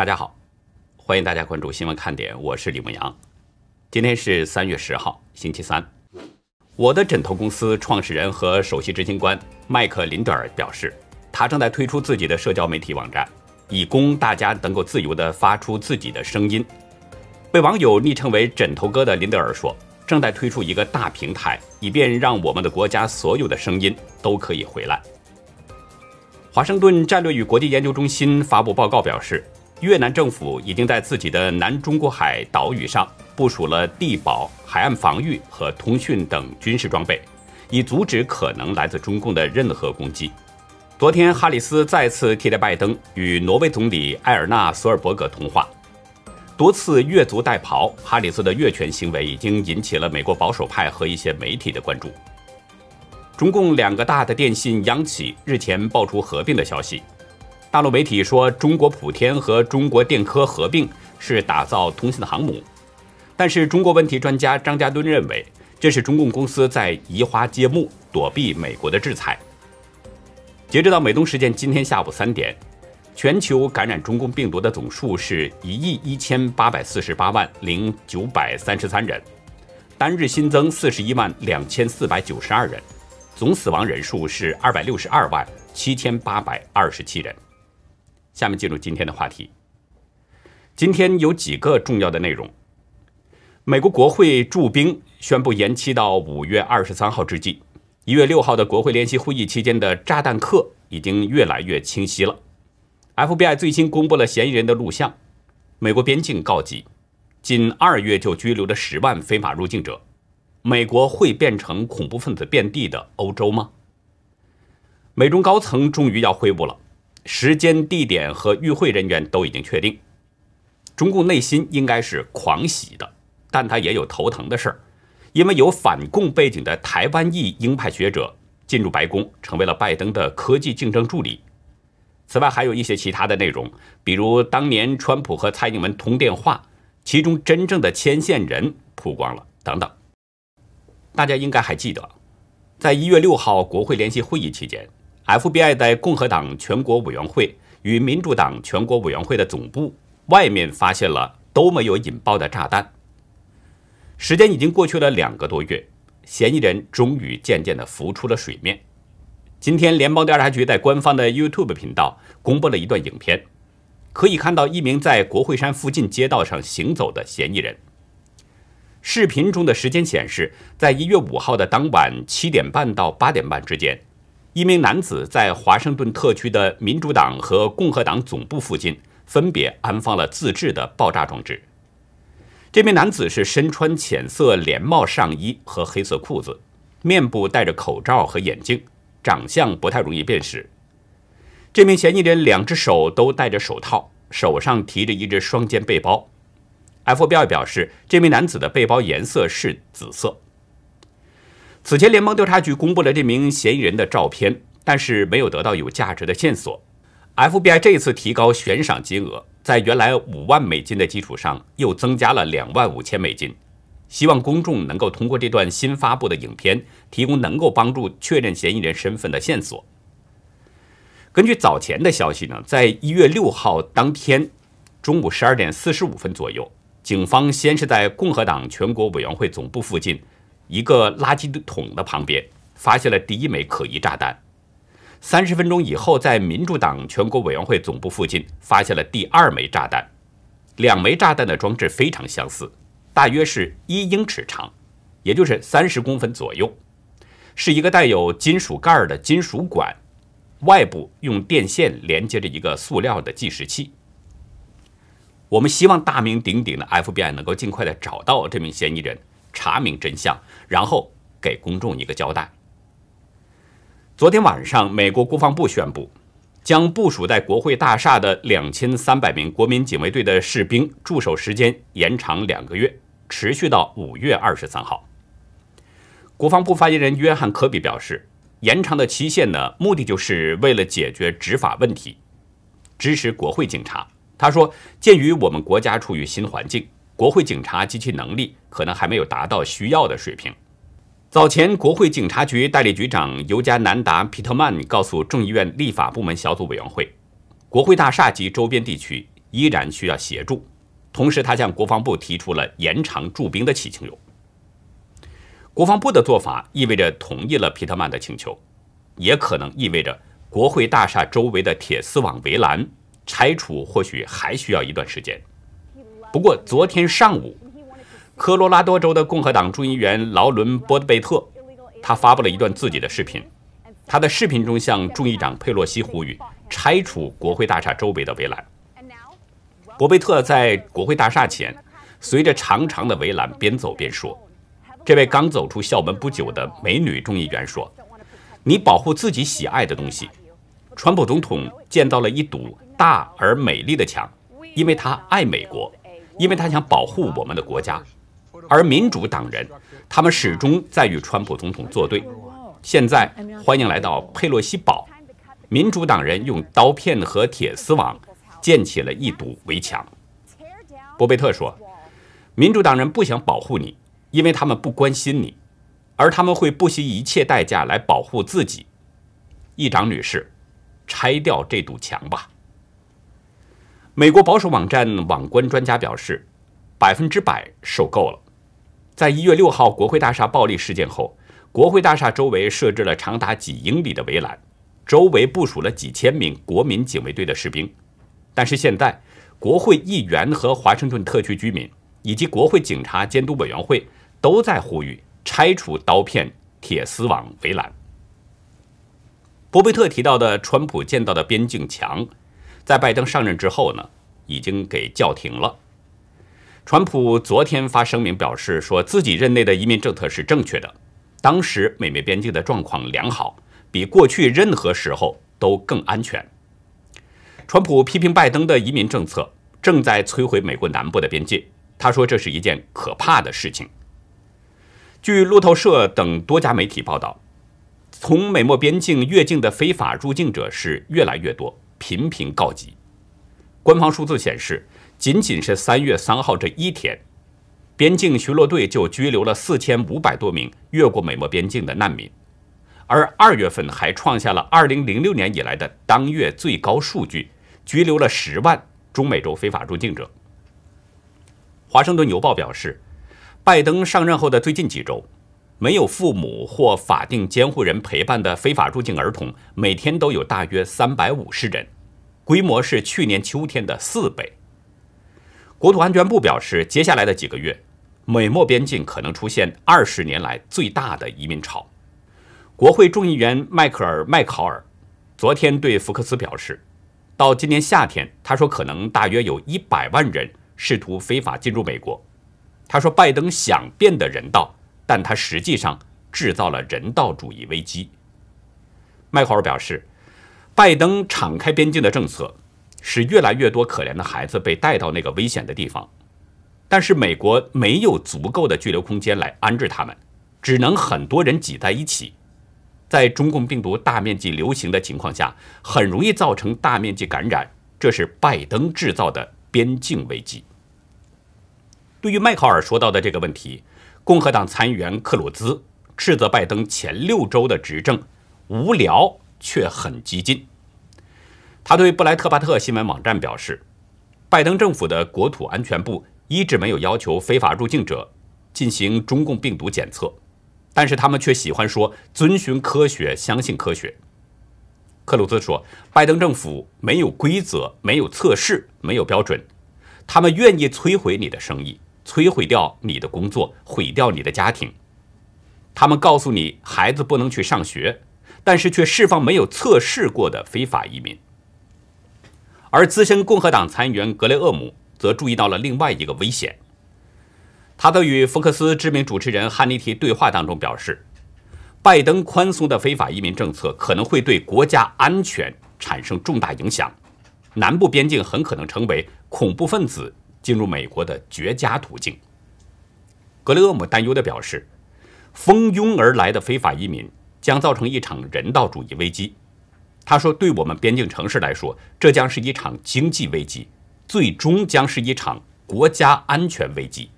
大家好，欢迎大家关注新闻看点，我是李梦阳。今天是三月十号，星期三。我的枕头公司创始人和首席执行官麦克林德尔表示，他正在推出自己的社交媒体网站，以供大家能够自由地发出自己的声音。被网友昵称为“枕头哥”的林德尔说，正在推出一个大平台，以便让我们的国家所有的声音都可以回来。华盛顿战略与国际研究中心发布报告表示。越南政府已经在自己的南中国海岛屿上部署了地保、海岸防御和通讯等军事装备，以阻止可能来自中共的任何攻击。昨天，哈里斯再次替代拜登与挪威总理埃尔纳索尔伯格通话，多次越俎代庖。哈里斯的越权行为已经引起了美国保守派和一些媒体的关注。中共两个大的电信央企日前爆出合并的消息。大陆媒体说，中国普天和中国电科合并是打造通信的航母，但是中国问题专家张家墩认为，这是中共公司在移花接木，躲避美国的制裁。截止到美东时间今天下午三点，全球感染中共病毒的总数是一亿一千八百四十八万零九百三十三人，单日新增四十一万两千四百九十二人，总死亡人数是二百六十二万七千八百二十七人。下面进入今天的话题。今天有几个重要的内容。美国国会驻兵宣布延期到五月二十三号之际，一月六号的国会联席会议期间的炸弹客已经越来越清晰了。FBI 最新公布了嫌疑人的录像。美国边境告急，仅二月就拘留了十万非法入境者。美国会变成恐怖分子遍地的欧洲吗？美中高层终于要会晤了。时间、地点和与会人员都已经确定。中共内心应该是狂喜的，但他也有头疼的事儿，因为有反共背景的台湾裔鹰派学者进入白宫，成为了拜登的科技竞争助理。此外，还有一些其他的内容，比如当年川普和蔡英文通电话，其中真正的牵线人曝光了等等。大家应该还记得，在一月六号国会联席会议期间。FBI 在共和党全国委员会与民主党全国委员会的总部外面发现了都没有引爆的炸弹。时间已经过去了两个多月，嫌疑人终于渐渐地浮出了水面。今天，联邦调查局在官方的 YouTube 频道公布了一段影片，可以看到一名在国会山附近街道上行走的嫌疑人。视频中的时间显示，在一月五号的当晚七点半到八点半之间。一名男子在华盛顿特区的民主党和共和党总部附近分别安放了自制的爆炸装置。这名男子是身穿浅色连帽上衣和黑色裤子，面部戴着口罩和眼镜，长相不太容易辨识。这名嫌疑人两只手都戴着手套，手上提着一只双肩背包。FBI 表示，这名男子的背包颜色是紫色。此前，联邦调查局公布了这名嫌疑人的照片，但是没有得到有价值的线索。FBI 这次提高悬赏金额，在原来五万美金的基础上，又增加了两万五千美金，希望公众能够通过这段新发布的影片，提供能够帮助确认嫌疑人身份的线索。根据早前的消息呢，在一月六号当天中午十二点四十五分左右，警方先是在共和党全国委员会总部附近。一个垃圾桶的旁边发现了第一枚可疑炸弹。三十分钟以后，在民主党全国委员会总部附近发现了第二枚炸弹。两枚炸弹的装置非常相似，大约是一英尺长，也就是三十公分左右，是一个带有金属盖的金属管，外部用电线连接着一个塑料的计时器。我们希望大名鼎鼎的 FBI 能够尽快的找到这名嫌疑人。查明真相，然后给公众一个交代。昨天晚上，美国国防部宣布，将部署在国会大厦的两千三百名国民警卫队的士兵驻守时间延长两个月，持续到五月二十三号。国防部发言人约翰科比表示，延长的期限呢，目的就是为了解决执法问题，支持国会警察。他说，鉴于我们国家处于新环境。国会警察及其能力可能还没有达到需要的水平。早前，国会警察局代理局长尤加南达·皮特曼告诉众议院立法部门小组委员会，国会大厦及周边地区依然需要协助。同时，他向国防部提出了延长驻兵的请求。国防部的做法意味着同意了皮特曼的请求，也可能意味着国会大厦周围的铁丝网围栏拆除或许还需要一段时间。不过，昨天上午，科罗拉多州的共和党众议员劳伦·波德贝特，他发布了一段自己的视频。他的视频中向众议长佩洛西呼吁拆除国会大厦周围的围栏。博贝特在国会大厦前，随着长长的围栏边走边说：“这位刚走出校门不久的美女众议员说，你保护自己喜爱的东西。川普总统建造了一堵大而美丽的墙，因为他爱美国，因为他想保护我们的国家。而民主党人，他们始终在与川普总统作对。现在，欢迎来到佩洛西堡。民主党人用刀片和铁丝网。”建起了一堵围墙，博贝特说：“民主党人不想保护你，因为他们不关心你，而他们会不惜一切代价来保护自己。”议长女士，拆掉这堵墙吧。美国保守网站网关专家表示，百分之百受够了。在一月六号国会大厦暴力事件后，国会大厦周围设置了长达几英里的围栏，周围部署了几千名国民警卫队的士兵。但是现在，国会议员和华盛顿特区居民以及国会警察监督委员会都在呼吁拆除刀片、铁丝网围栏。博贝特提到的川普建造的边境墙，在拜登上任之后呢，已经给叫停了。川普昨天发声明表示，说自己任内的移民政策是正确的，当时美美边境的状况良好，比过去任何时候都更安全。川普批评拜登的移民政策正在摧毁美国南部的边界，他说这是一件可怕的事情。据路透社等多家媒体报道，从美墨边境越境的非法入境者是越来越多，频频告急。官方数字显示，仅仅是三月三号这一天，边境巡逻队就拘留了四千五百多名越过美墨边境的难民，而二月份还创下了二零零六年以来的当月最高数据。拘留了十万中美洲非法入境者。《华盛顿邮报》表示，拜登上任后的最近几周，没有父母或法定监护人陪伴的非法入境儿童每天都有大约三百五十人，规模是去年秋天的四倍。国土安全部表示，接下来的几个月，美墨边境可能出现二十年来最大的移民潮。国会众议员迈克尔·麦考尔昨天对福克斯表示。到今年夏天，他说可能大约有一百万人试图非法进入美国。他说，拜登想变得人道，但他实际上制造了人道主义危机。麦考尔表示，拜登敞开边境的政策使越来越多可怜的孩子被带到那个危险的地方，但是美国没有足够的拘留空间来安置他们，只能很多人挤在一起。在中共病毒大面积流行的情况下，很容易造成大面积感染，这是拜登制造的边境危机。对于麦考尔说到的这个问题，共和党参议员克鲁兹斥责拜登前六周的执政无聊却很激进。他对布莱特巴特新闻网站表示，拜登政府的国土安全部一直没有要求非法入境者进行中共病毒检测。但是他们却喜欢说遵循科学，相信科学。克鲁兹说，拜登政府没有规则，没有测试，没有标准，他们愿意摧毁你的生意，摧毁掉你的工作，毁掉你的家庭。他们告诉你孩子不能去上学，但是却释放没有测试过的非法移民。而资深共和党参议员格雷厄姆则注意到了另外一个危险。他在与福克斯知名主持人汉尼提对话当中表示，拜登宽松的非法移民政策可能会对国家安全产生重大影响，南部边境很可能成为恐怖分子进入美国的绝佳途径。格雷厄姆担忧地表示，蜂拥而来的非法移民将造成一场人道主义危机。他说，对我们边境城市来说，这将是一场经济危机，最终将是一场国家安全危机。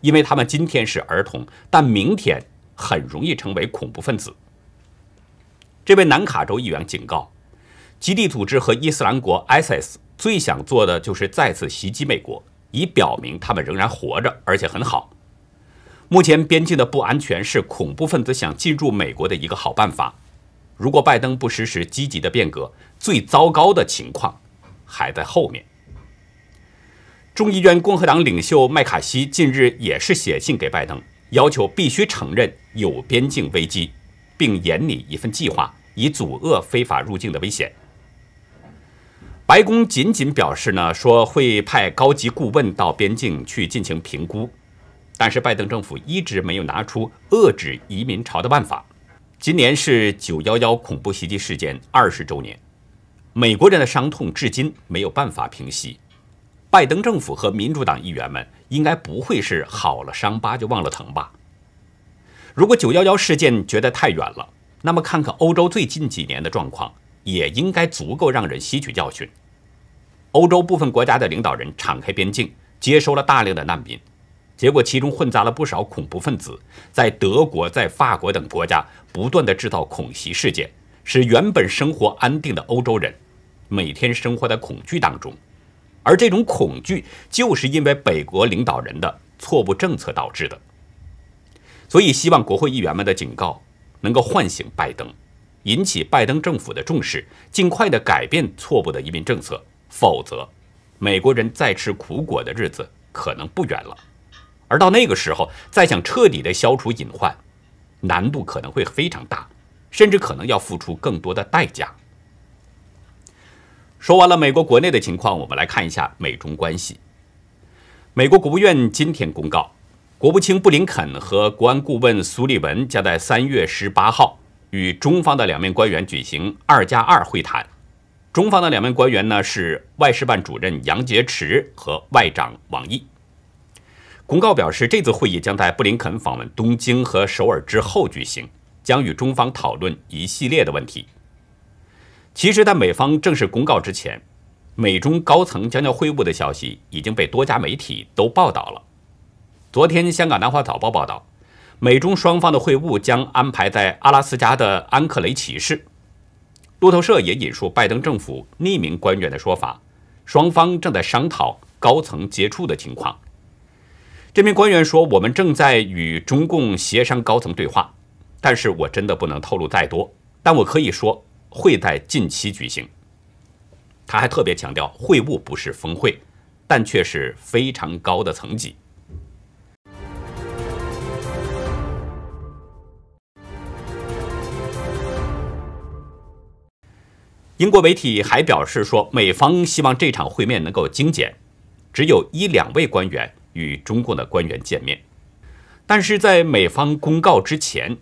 因为他们今天是儿童，但明天很容易成为恐怖分子。这位南卡州议员警告，基地组织和伊斯兰国 （ISIS） 最想做的就是再次袭击美国，以表明他们仍然活着，而且很好。目前边境的不安全是恐怖分子想进入美国的一个好办法。如果拜登不实施积极的变革，最糟糕的情况还在后面。众议院共和党领袖麦卡锡近日也是写信给拜登，要求必须承认有边境危机，并研拟一份计划，以阻遏非法入境的危险。白宫仅仅表示呢，说会派高级顾问到边境去进行评估。但是拜登政府一直没有拿出遏制移民潮的办法。今年是九幺幺恐怖袭击事件二十周年，美国人的伤痛至今没有办法平息。拜登政府和民主党议员们应该不会是好了伤疤就忘了疼吧？如果九幺幺事件觉得太远了，那么看看欧洲最近几年的状况，也应该足够让人吸取教训。欧洲部分国家的领导人敞开边境，接收了大量的难民。结果，其中混杂了不少恐怖分子，在德国、在法国等国家不断的制造恐袭事件，使原本生活安定的欧洲人每天生活在恐惧当中。而这种恐惧，就是因为北国领导人的错误政策导致的。所以，希望国会议员们的警告能够唤醒拜登，引起拜登政府的重视，尽快的改变错误的移民政策，否则，美国人再吃苦果的日子可能不远了。而到那个时候，再想彻底的消除隐患，难度可能会非常大，甚至可能要付出更多的代价。说完了美国国内的情况，我们来看一下美中关系。美国国务院今天公告，国务卿布林肯和国安顾问苏利文将在三月十八号与中方的两名官员举行“二加二”会谈。中方的两名官员呢是外事办主任杨洁篪和外长王毅。公告表示，这次会议将在布林肯访问东京和首尔之后举行，将与中方讨论一系列的问题。其实，在美方正式公告之前，美中高层将要会晤的消息已经被多家媒体都报道了。昨天，香港南华早报报道，美中双方的会晤将安排在阿拉斯加的安克雷奇市。路透社也引述拜登政府匿名官员的说法，双方正在商讨高层接触的情况。这名官员说：“我们正在与中共协商高层对话，但是我真的不能透露再多。但我可以说会在近期举行。”他还特别强调，会晤不是峰会，但却是非常高的层级。英国媒体还表示说，美方希望这场会面能够精简，只有一两位官员。与中共的官员见面，但是在美方公告之前，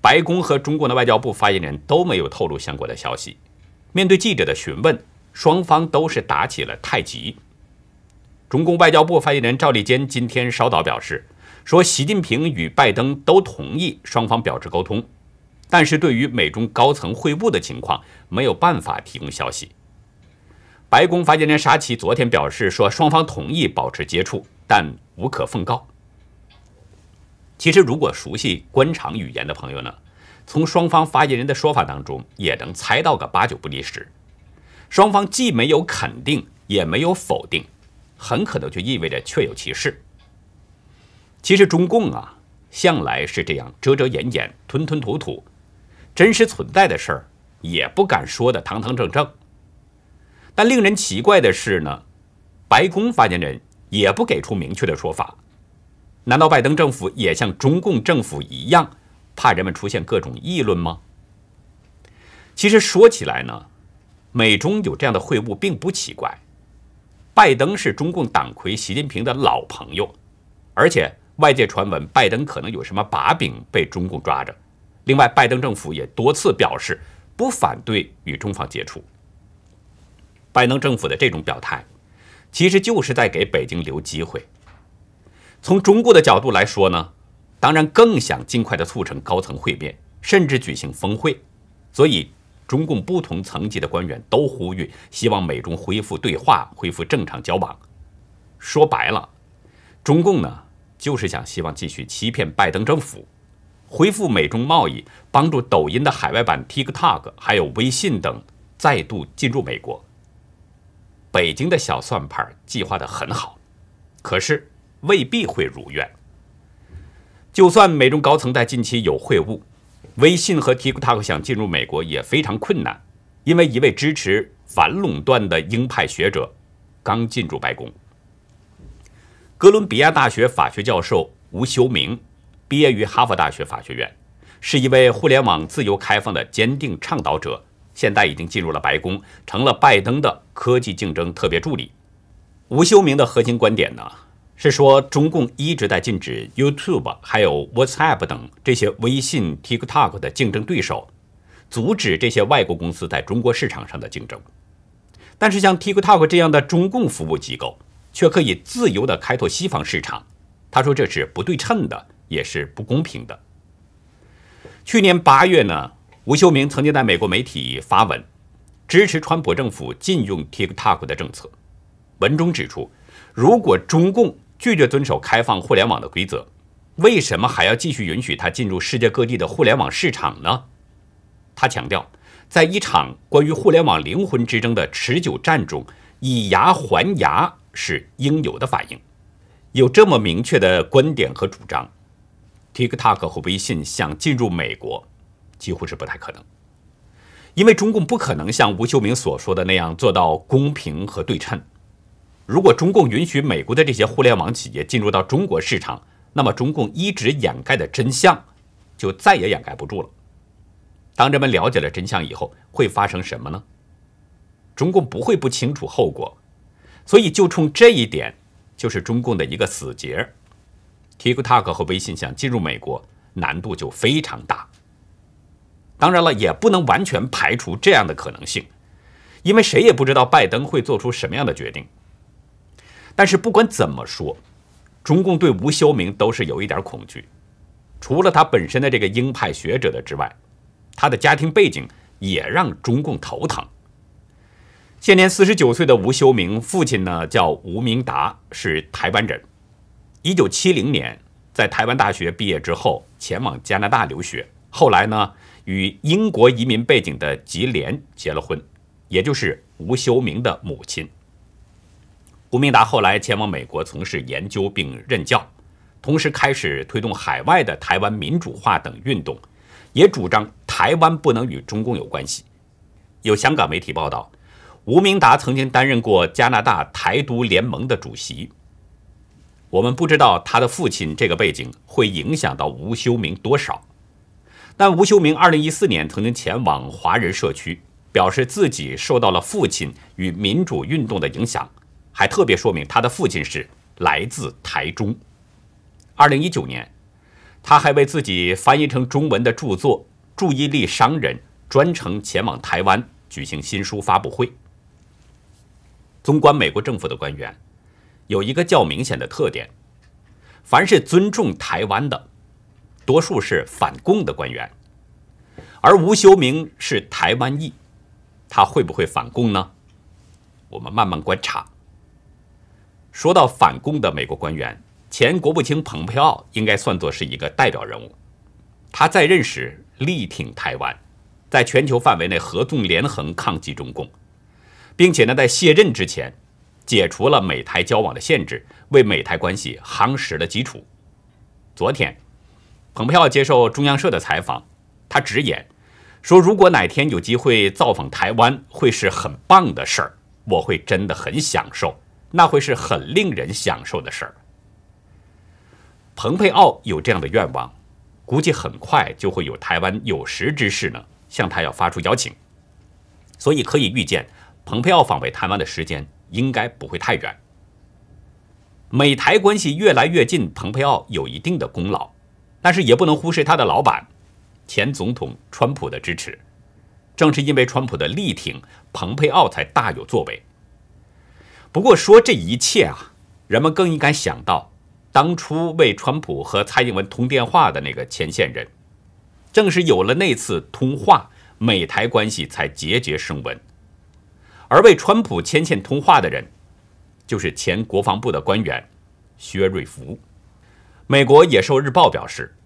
白宫和中共的外交部发言人都没有透露相关的消息。面对记者的询问，双方都是打起了太极。中共外交部发言人赵立坚今天稍早表示，说习近平与拜登都同意双方表示沟通，但是对于美中高层会晤的情况，没有办法提供消息。白宫发言人沙奇昨天表示说，双方同意保持接触。但无可奉告。其实，如果熟悉官场语言的朋友呢，从双方发言人的说法当中也能猜到个八九不离十。双方既没有肯定，也没有否定，很可能就意味着确有其事。其实，中共啊，向来是这样遮遮掩掩、吞吞吐吐，真实存在的事儿也不敢说的堂堂正正。但令人奇怪的是呢，白宫发言人。也不给出明确的说法，难道拜登政府也像中共政府一样，怕人们出现各种议论吗？其实说起来呢，美中有这样的会晤并不奇怪。拜登是中共党魁习近平的老朋友，而且外界传闻拜登可能有什么把柄被中共抓着。另外，拜登政府也多次表示不反对与中方接触。拜登政府的这种表态。其实就是在给北京留机会。从中国的角度来说呢，当然更想尽快的促成高层会面，甚至举行峰会。所以，中共不同层级的官员都呼吁，希望美中恢复对话，恢复正常交往。说白了，中共呢就是想希望继续欺骗拜登政府，恢复美中贸易，帮助抖音的海外版 TikTok 还有微信等再度进入美国。北京的小算盘计划的很好，可是未必会如愿。就算美中高层在近期有会晤，微信和 TikTok 想进入美国也非常困难，因为一位支持反垄断的鹰派学者刚进入白宫。哥伦比亚大学法学教授吴修明毕业于哈佛大学法学院，是一位互联网自由开放的坚定倡导者。现在已经进入了白宫，成了拜登的科技竞争特别助理。吴修明的核心观点呢，是说中共一直在禁止 YouTube 还有 WhatsApp 等这些微信、TikTok 的竞争对手，阻止这些外国公司在中国市场上的竞争。但是像 TikTok 这样的中共服务机构，却可以自由地开拓西方市场。他说这是不对称的，也是不公平的。去年八月呢？吴秀明曾经在美国媒体发文，支持川普政府禁用 TikTok 的政策。文中指出，如果中共拒绝遵守开放互联网的规则，为什么还要继续允许它进入世界各地的互联网市场呢？他强调，在一场关于互联网灵魂之争的持久战中，以牙还牙是应有的反应。有这么明确的观点和主张，TikTok 和微信想进入美国。几乎是不太可能，因为中共不可能像吴秀明所说的那样做到公平和对称。如果中共允许美国的这些互联网企业进入到中国市场，那么中共一直掩盖的真相就再也掩盖不住了。当人们了解了真相以后，会发生什么呢？中共不会不清楚后果，所以就冲这一点，就是中共的一个死结。TikTok 和微信想进入美国，难度就非常大。当然了，也不能完全排除这样的可能性，因为谁也不知道拜登会做出什么样的决定。但是不管怎么说，中共对吴修明都是有一点恐惧。除了他本身的这个鹰派学者的之外，他的家庭背景也让中共头疼。现年四十九岁的吴修明，父亲呢叫吴明达，是台湾人。一九七零年在台湾大学毕业之后，前往加拿大留学，后来呢。与英国移民背景的吉莲结了婚，也就是吴修明的母亲。吴明达后来前往美国从事研究并任教，同时开始推动海外的台湾民主化等运动，也主张台湾不能与中共有关系。有香港媒体报道，吴明达曾经担任过加拿大台独联盟的主席。我们不知道他的父亲这个背景会影响到吴修明多少。但吴修明二零一四年曾经前往华人社区，表示自己受到了父亲与民主运动的影响，还特别说明他的父亲是来自台中。二零一九年，他还为自己翻译成中文的著作《注意力商人》专程前往台湾举行新书发布会。纵观美国政府的官员，有一个较明显的特点：凡是尊重台湾的。多数是反共的官员，而吴修明是台湾裔，他会不会反共呢？我们慢慢观察。说到反共的美国官员，前国务卿蓬佩奥应该算作是一个代表人物。他在任时力挺台湾，在全球范围内合纵连横抗击中共，并且呢，在卸任之前解除了美台交往的限制，为美台关系夯实了基础。昨天。蓬佩奥接受中央社的采访，他直言说：“如果哪天有机会造访台湾，会是很棒的事儿，我会真的很享受，那会是很令人享受的事儿。”蓬佩奥有这样的愿望，估计很快就会有台湾有识之士呢向他要发出邀请，所以可以预见，蓬佩奥访问台湾的时间应该不会太远。美台关系越来越近，蓬佩奥有一定的功劳。但是也不能忽视他的老板，前总统川普的支持。正是因为川普的力挺，蓬佩奥才大有作为。不过说这一切啊，人们更应该想到，当初为川普和蔡英文通电话的那个前线人，正是有了那次通话，美台关系才节节升温。而为川普牵线通话的人，就是前国防部的官员薛瑞福。美国野兽日报表示，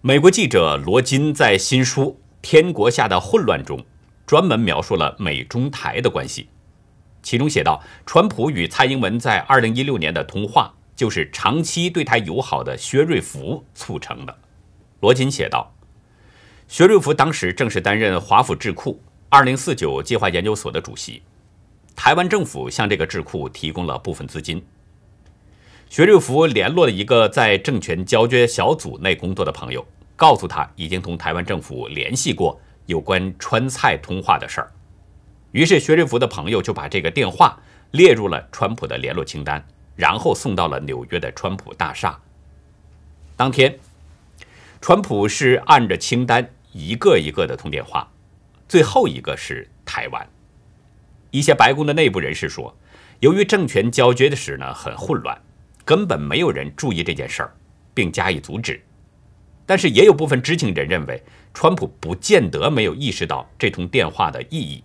美国记者罗金在新书《天国下的混乱》中，专门描述了美中台的关系，其中写道：“川普与蔡英文在2016年的通话，就是长期对台友好的薛瑞福促成的。”罗金写道：“薛瑞福当时正是担任华府智库2049计划研究所的主席，台湾政府向这个智库提供了部分资金。薛瑞福联络了一个在政权交接小组内工作的朋友，告诉他已经同台湾政府联系过有关川菜通话的事儿。”于是，薛瑞福的朋友就把这个电话列入了川普的联络清单，然后送到了纽约的川普大厦。当天，川普是按着清单一个一个的通电话，最后一个是台湾。一些白宫的内部人士说，由于政权交接的时呢很混乱，根本没有人注意这件事儿，并加以阻止。但是，也有部分知情人认为，川普不见得没有意识到这通电话的意义。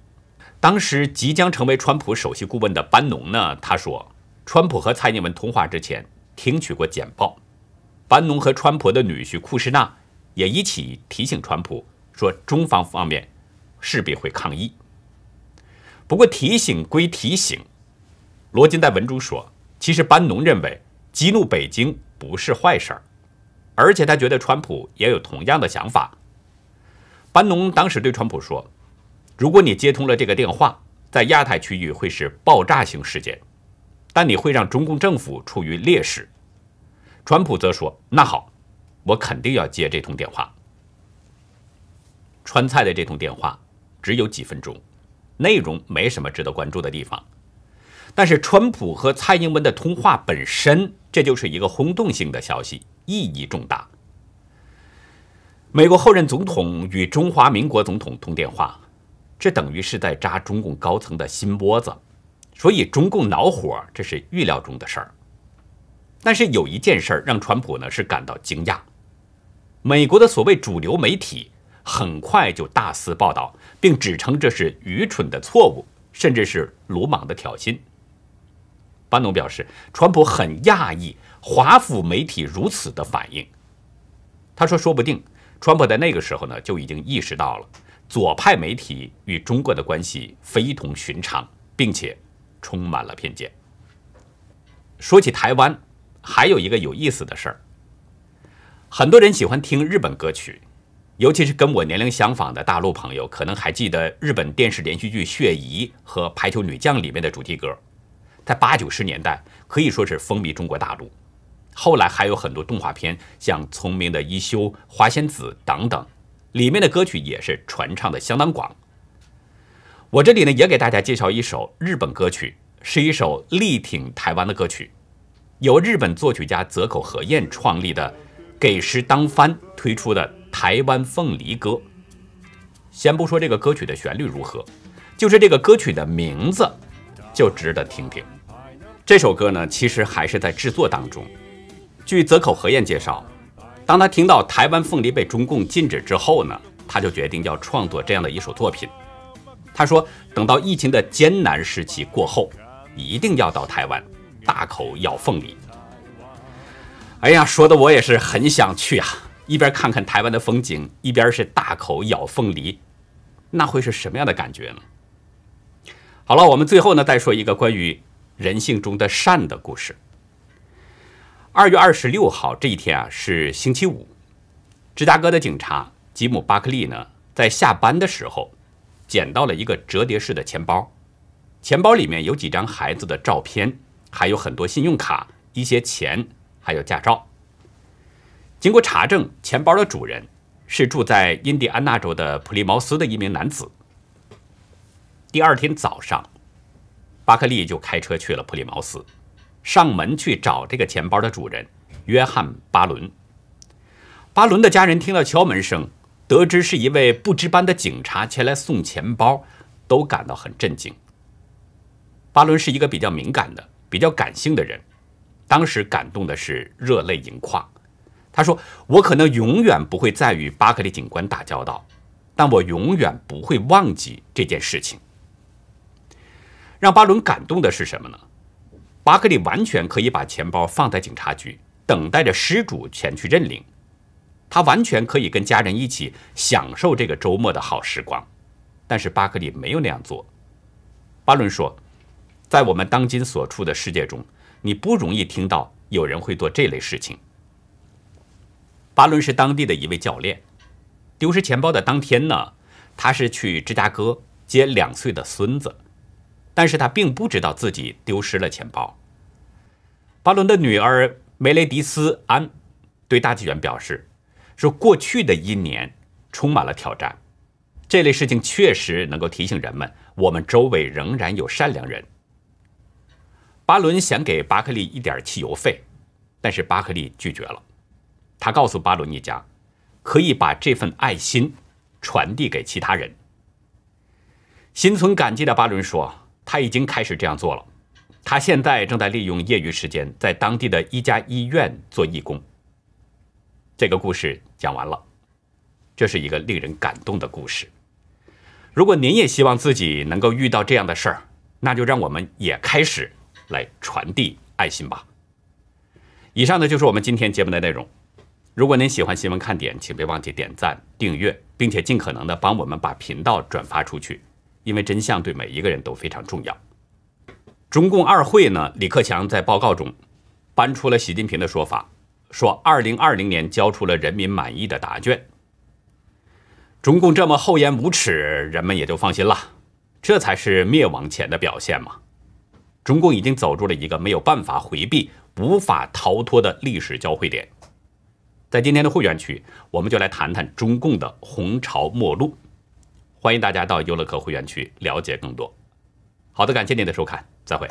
当时即将成为川普首席顾问的班农呢，他说，川普和蔡英文通话之前听取过简报。班农和川普的女婿库什纳也一起提醒川普说，中方方面势必会抗议。不过提醒归提醒，罗金在文中说，其实班农认为激怒北京不是坏事儿，而且他觉得川普也有同样的想法。班农当时对川普说。如果你接通了这个电话，在亚太区域会是爆炸性事件，但你会让中共政府处于劣势。川普则说：“那好，我肯定要接这通电话。”川菜的这通电话只有几分钟，内容没什么值得关注的地方，但是川普和蔡英文的通话本身，这就是一个轰动性的消息，意义重大。美国后任总统与中华民国总统通电话。这等于是在扎中共高层的心窝子，所以中共恼火，这是预料中的事儿。但是有一件事儿让川普呢是感到惊讶，美国的所谓主流媒体很快就大肆报道，并指称这是愚蠢的错误，甚至是鲁莽的挑衅。班农表示，川普很讶异华府媒体如此的反应。他说，说不定川普在那个时候呢就已经意识到了。左派媒体与中国的关系非同寻常，并且充满了偏见。说起台湾，还有一个有意思的事儿。很多人喜欢听日本歌曲，尤其是跟我年龄相仿的大陆朋友，可能还记得日本电视连续剧《血疑》和《排球女将》里面的主题歌，在八九十年代可以说是风靡中国大陆。后来还有很多动画片，像《聪明的一休》《花仙子》等等。里面的歌曲也是传唱的相当广。我这里呢也给大家介绍一首日本歌曲，是一首力挺台湾的歌曲，由日本作曲家泽口和彦创立的给诗当番推出的《台湾凤梨歌》。先不说这个歌曲的旋律如何，就是这个歌曲的名字就值得听听。这首歌呢其实还是在制作当中。据泽口和彦介绍。当他听到台湾凤梨被中共禁止之后呢，他就决定要创作这样的一首作品。他说：“等到疫情的艰难时期过后，一定要到台湾大口咬凤梨。”哎呀，说的我也是很想去啊！一边看看台湾的风景，一边是大口咬凤梨，那会是什么样的感觉呢？好了，我们最后呢再说一个关于人性中的善的故事。二月二十六号这一天啊是星期五，芝加哥的警察吉姆·巴克利呢在下班的时候捡到了一个折叠式的钱包，钱包里面有几张孩子的照片，还有很多信用卡、一些钱，还有驾照。经过查证，钱包的主人是住在印第安纳州的普利茅斯的一名男子。第二天早上，巴克利就开车去了普利茅斯。上门去找这个钱包的主人约翰·巴伦。巴伦的家人听到敲门声，得知是一位不值班的警察前来送钱包，都感到很震惊。巴伦是一个比较敏感的、比较感性的人，当时感动的是热泪盈眶。他说：“我可能永远不会再与巴克利警官打交道，但我永远不会忘记这件事情。”让巴伦感动的是什么呢？巴克利完全可以把钱包放在警察局，等待着失主前去认领。他完全可以跟家人一起享受这个周末的好时光，但是巴克利没有那样做。巴伦说：“在我们当今所处的世界中，你不容易听到有人会做这类事情。巴伦是当地的一位教练，丢失钱包的当天呢，他是去芝加哥接两岁的孙子，但是他并不知道自己丢失了钱包。巴伦的女儿梅雷迪斯安对大纪元表示，说过去的一年充满了挑战，这类事情确实能够提醒人们，我们周围仍然有善良人。巴伦想给巴克利一点汽油费，但是巴克利拒绝了。他告诉巴伦一家，可以把这份爱心传递给其他人。心存感激的巴伦说，他已经开始这样做了。他现在正在利用业余时间在当地的一家医院做义工。这个故事讲完了，这是一个令人感动的故事。如果您也希望自己能够遇到这样的事儿，那就让我们也开始来传递爱心吧。以上呢就是我们今天节目的内容。如果您喜欢新闻看点，请别忘记点赞、订阅，并且尽可能的帮我们把频道转发出去，因为真相对每一个人都非常重要。中共二会呢，李克强在报告中搬出了习近平的说法，说二零二零年交出了人民满意的答卷。中共这么厚颜无耻，人们也就放心了。这才是灭亡前的表现嘛！中共已经走入了一个没有办法回避、无法逃脱的历史交汇点。在今天的会员区，我们就来谈谈中共的红潮末路。欢迎大家到优乐客会员区了解更多。好的，感谢您的收看，再会。